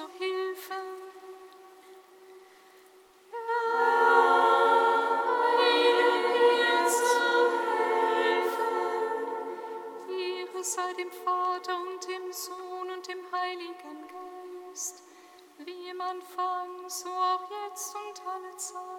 zu Hilfe. sei dem Vater und dem Sohn und dem Heiligen Geist, wie im Anfang, so auch jetzt und alle Zeit.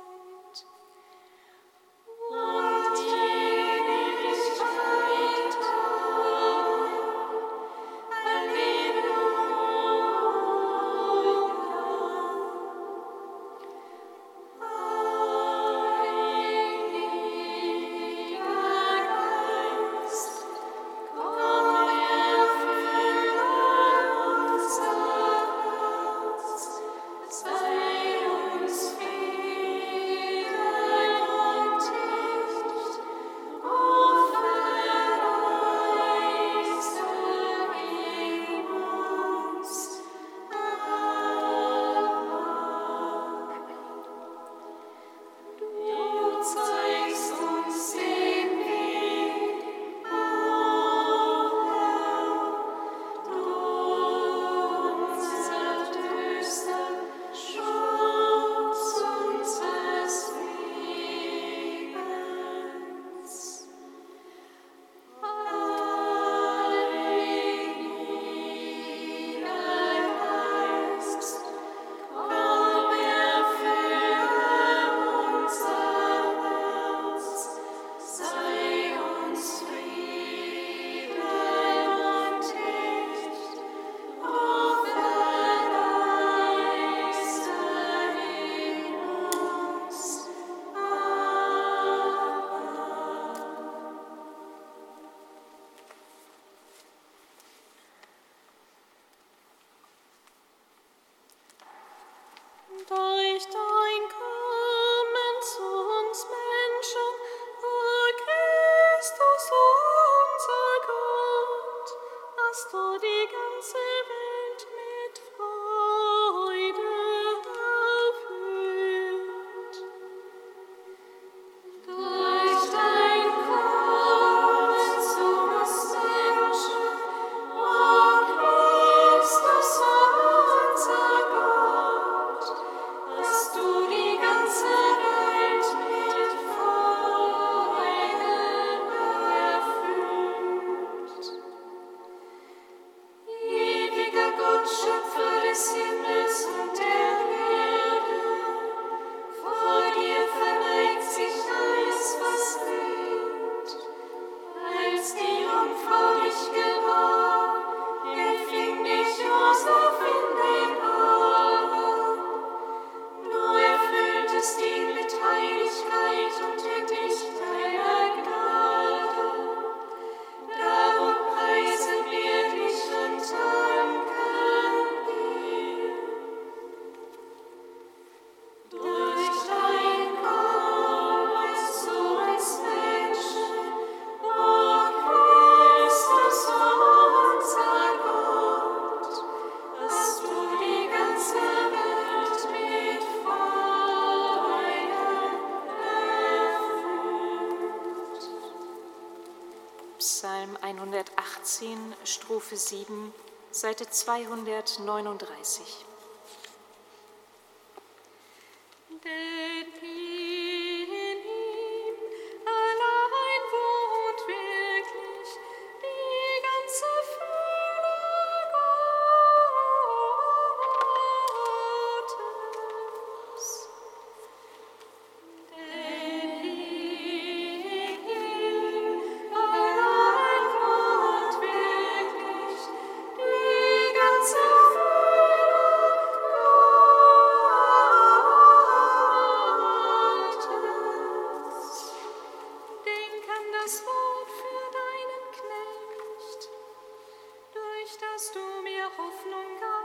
Psalm 118, Strophe 7, Seite 239. Der dass du mir Hoffnung gabst.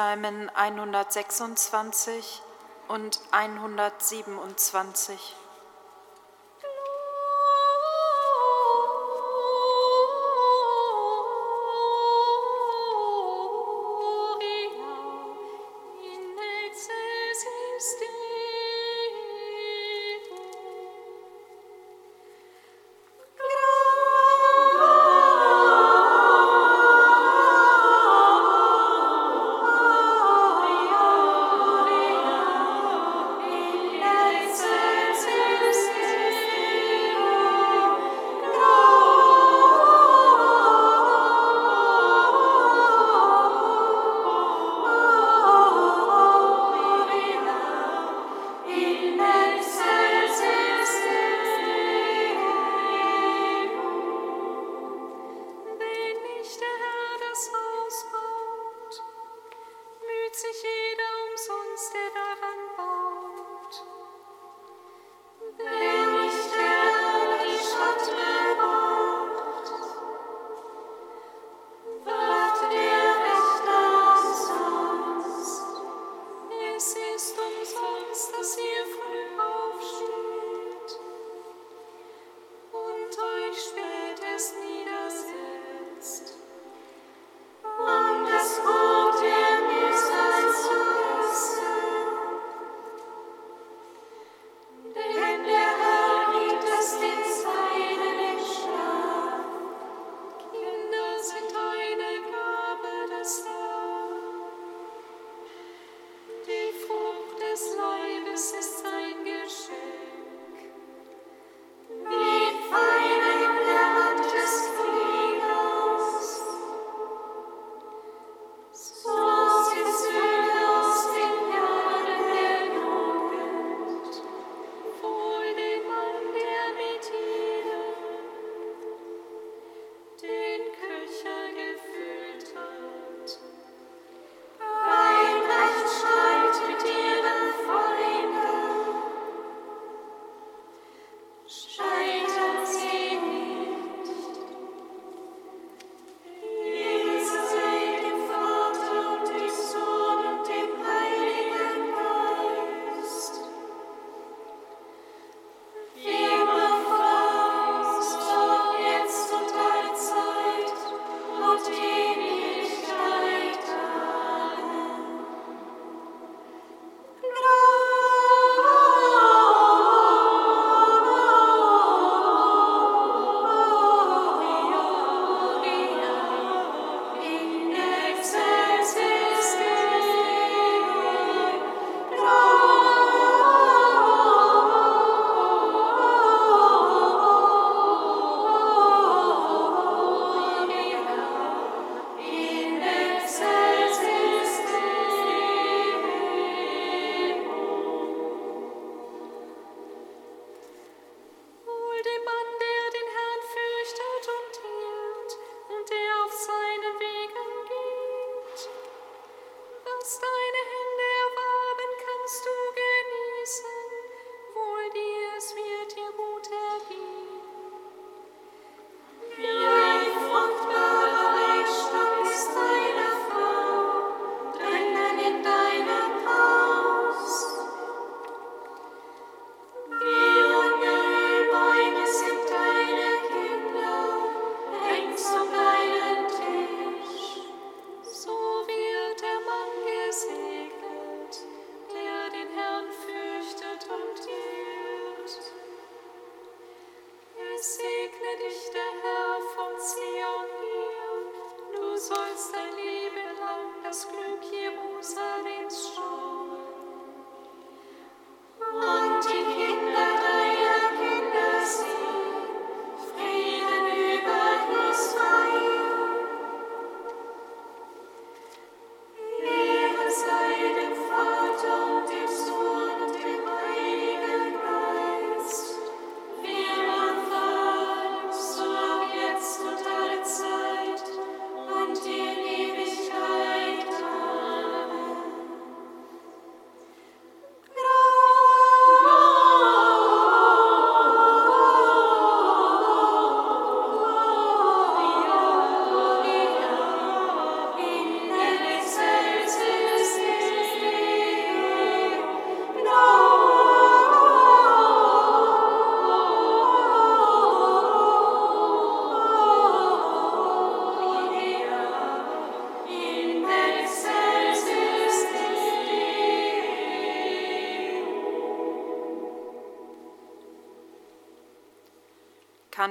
Psalmen 126 und 127. ist umsonst, dass ihr früh aufsteht.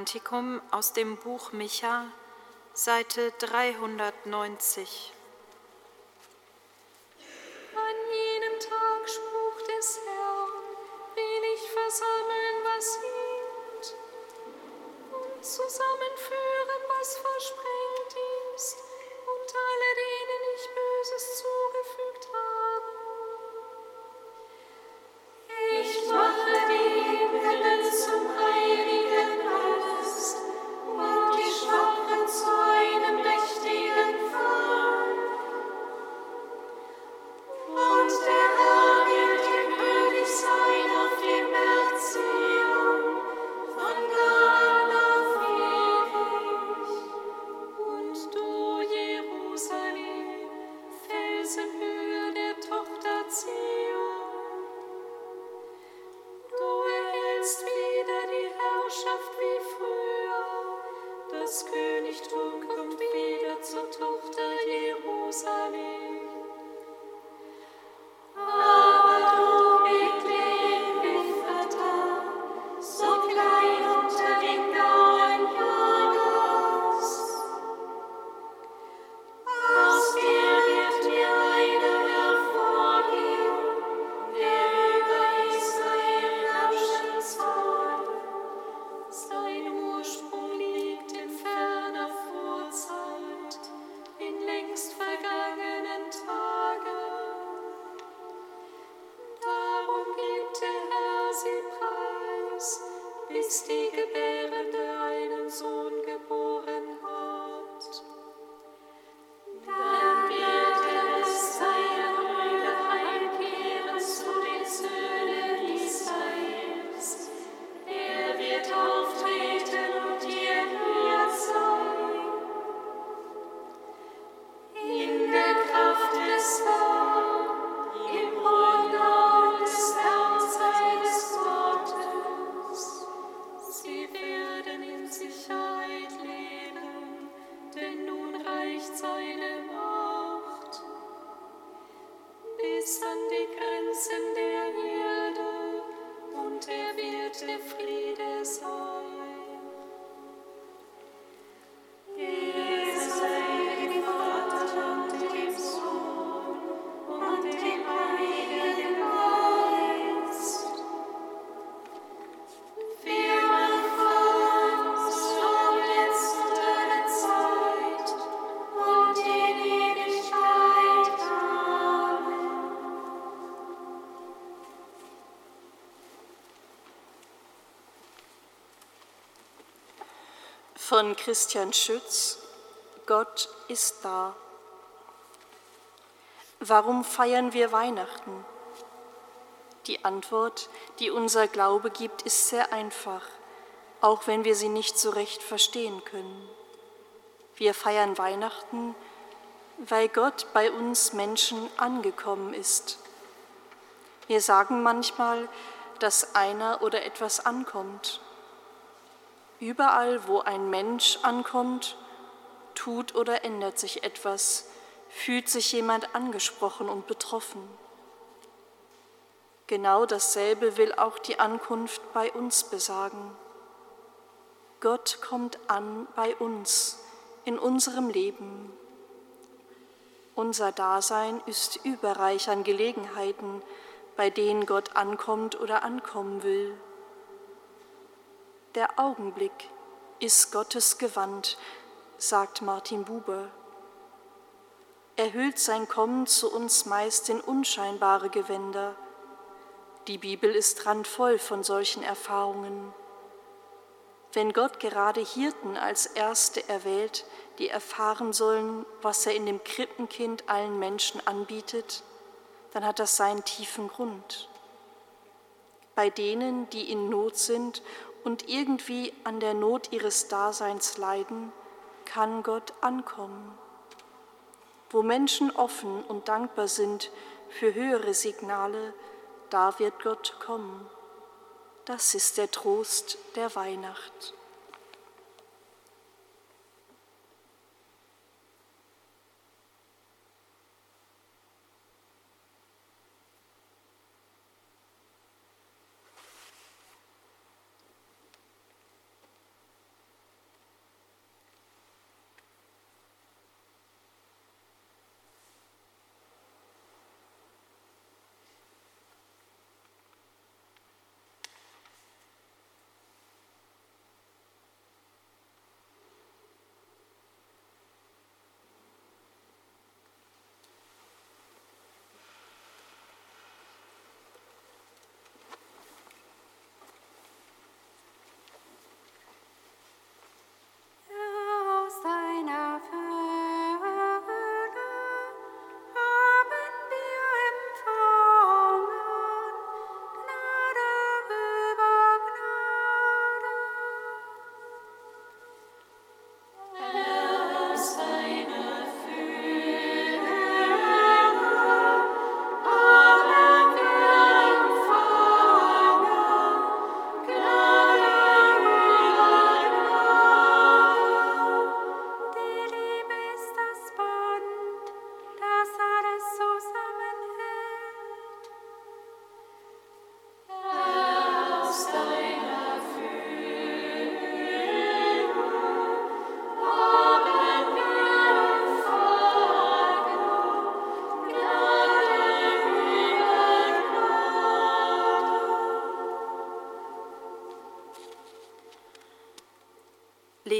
Kantikum aus dem Buch Micha, Seite 390. von Christian Schütz Gott ist da. Warum feiern wir Weihnachten? Die Antwort, die unser Glaube gibt, ist sehr einfach, auch wenn wir sie nicht so recht verstehen können. Wir feiern Weihnachten, weil Gott bei uns Menschen angekommen ist. Wir sagen manchmal, dass einer oder etwas ankommt. Überall, wo ein Mensch ankommt, tut oder ändert sich etwas, fühlt sich jemand angesprochen und betroffen. Genau dasselbe will auch die Ankunft bei uns besagen. Gott kommt an bei uns, in unserem Leben. Unser Dasein ist überreich an Gelegenheiten, bei denen Gott ankommt oder ankommen will. Der Augenblick ist Gottes Gewand, sagt Martin Buber. Er hüllt sein Kommen zu uns meist in unscheinbare Gewänder. Die Bibel ist randvoll von solchen Erfahrungen. Wenn Gott gerade Hirten als Erste erwählt, die erfahren sollen, was er in dem Krippenkind allen Menschen anbietet, dann hat das seinen tiefen Grund. Bei denen, die in Not sind und irgendwie an der Not ihres Daseins leiden, kann Gott ankommen. Wo Menschen offen und dankbar sind für höhere Signale, da wird Gott kommen. Das ist der Trost der Weihnacht.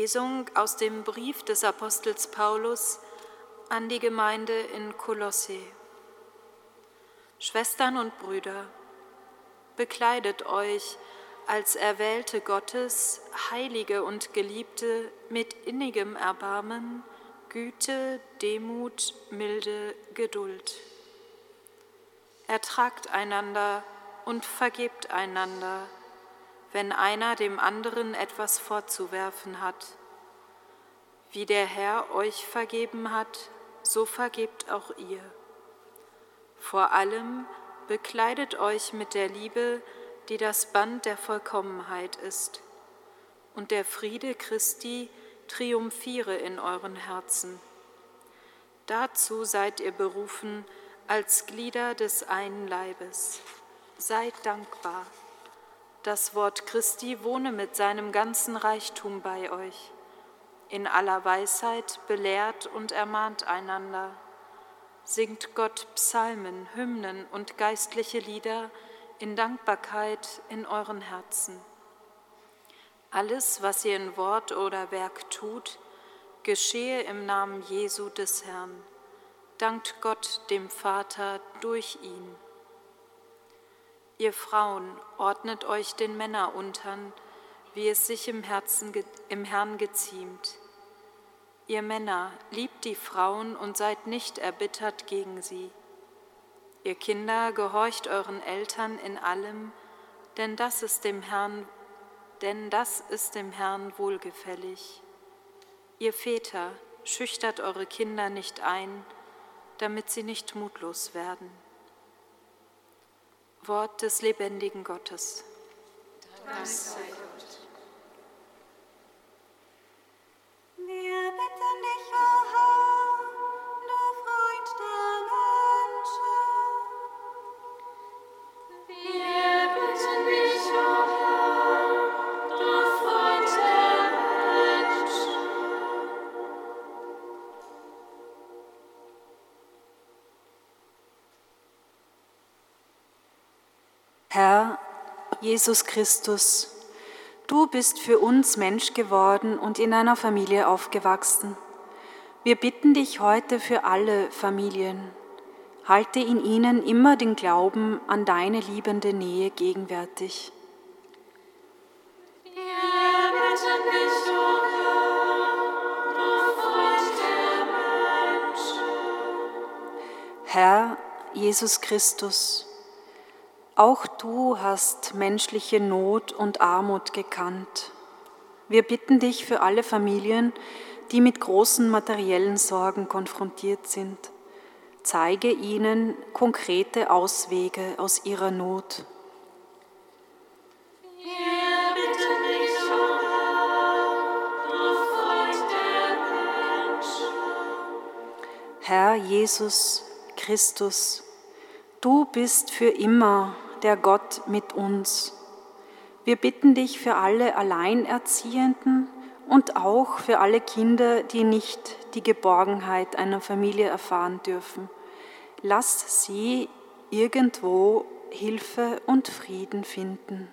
Lesung aus dem Brief des Apostels Paulus an die Gemeinde in Kolosse. Schwestern und Brüder, bekleidet euch als Erwählte Gottes, Heilige und Geliebte mit innigem Erbarmen, Güte, Demut, Milde, Geduld. Ertragt einander und vergebt einander, wenn einer dem anderen etwas vorzuwerfen hat. Wie der Herr euch vergeben hat, so vergebt auch ihr. Vor allem bekleidet euch mit der Liebe, die das Band der Vollkommenheit ist, und der Friede Christi triumphiere in euren Herzen. Dazu seid ihr berufen als Glieder des einen Leibes. Seid dankbar. Das Wort Christi wohne mit seinem ganzen Reichtum bei euch. In aller Weisheit belehrt und ermahnt einander. Singt Gott Psalmen, Hymnen und geistliche Lieder in Dankbarkeit in euren Herzen. Alles, was ihr in Wort oder Werk tut, geschehe im Namen Jesu des Herrn. Dankt Gott dem Vater durch ihn. Ihr Frauen, ordnet euch den Männern untern, wie es sich im, Herzen, im Herrn geziemt. Ihr Männer, liebt die Frauen und seid nicht erbittert gegen sie. Ihr Kinder, gehorcht euren Eltern in allem, denn das ist dem Herrn, denn das ist dem Herrn wohlgefällig. Ihr Väter, schüchtert eure Kinder nicht ein, damit sie nicht mutlos werden. Wort des lebendigen Gottes. Dank sei Gott. Jesus Christus, du bist für uns Mensch geworden und in einer Familie aufgewachsen. Wir bitten dich heute für alle Familien. Halte in ihnen immer den Glauben an deine liebende Nähe gegenwärtig. Herr Jesus Christus, auch du hast menschliche Not und Armut gekannt. Wir bitten dich für alle Familien, die mit großen materiellen Sorgen konfrontiert sind. Zeige ihnen konkrete Auswege aus ihrer Not. Herr Jesus Christus, du bist für immer der Gott mit uns. Wir bitten dich für alle Alleinerziehenden und auch für alle Kinder, die nicht die Geborgenheit einer Familie erfahren dürfen. Lass sie irgendwo Hilfe und Frieden finden.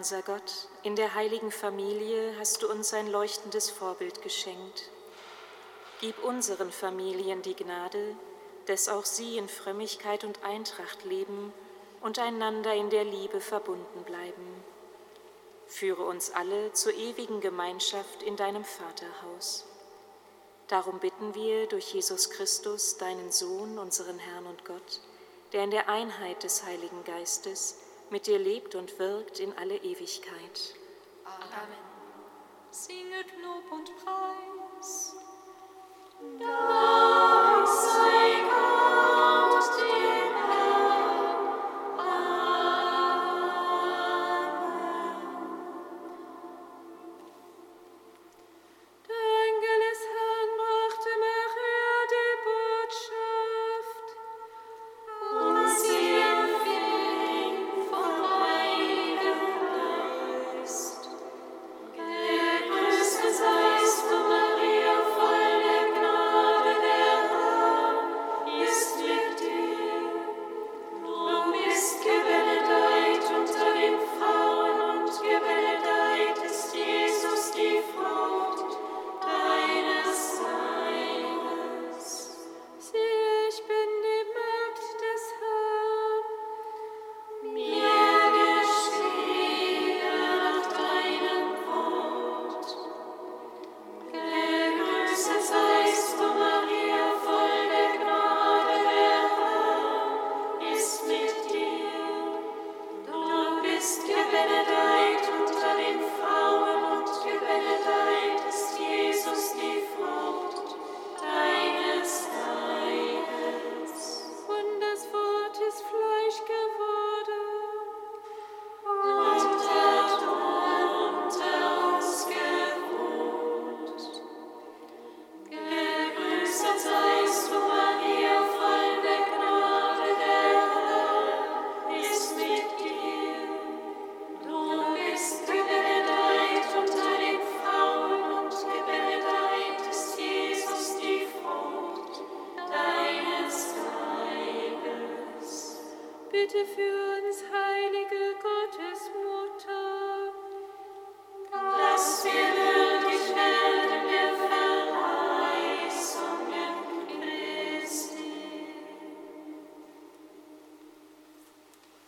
Unser Gott, in der heiligen Familie hast du uns ein leuchtendes Vorbild geschenkt. Gib unseren Familien die Gnade, dass auch sie in Frömmigkeit und Eintracht leben und einander in der Liebe verbunden bleiben. Führe uns alle zur ewigen Gemeinschaft in deinem Vaterhaus. Darum bitten wir durch Jesus Christus, deinen Sohn, unseren Herrn und Gott, der in der Einheit des Heiligen Geistes mit dir lebt und wirkt in alle Ewigkeit. Amen. Singet Lob und Preis. Dank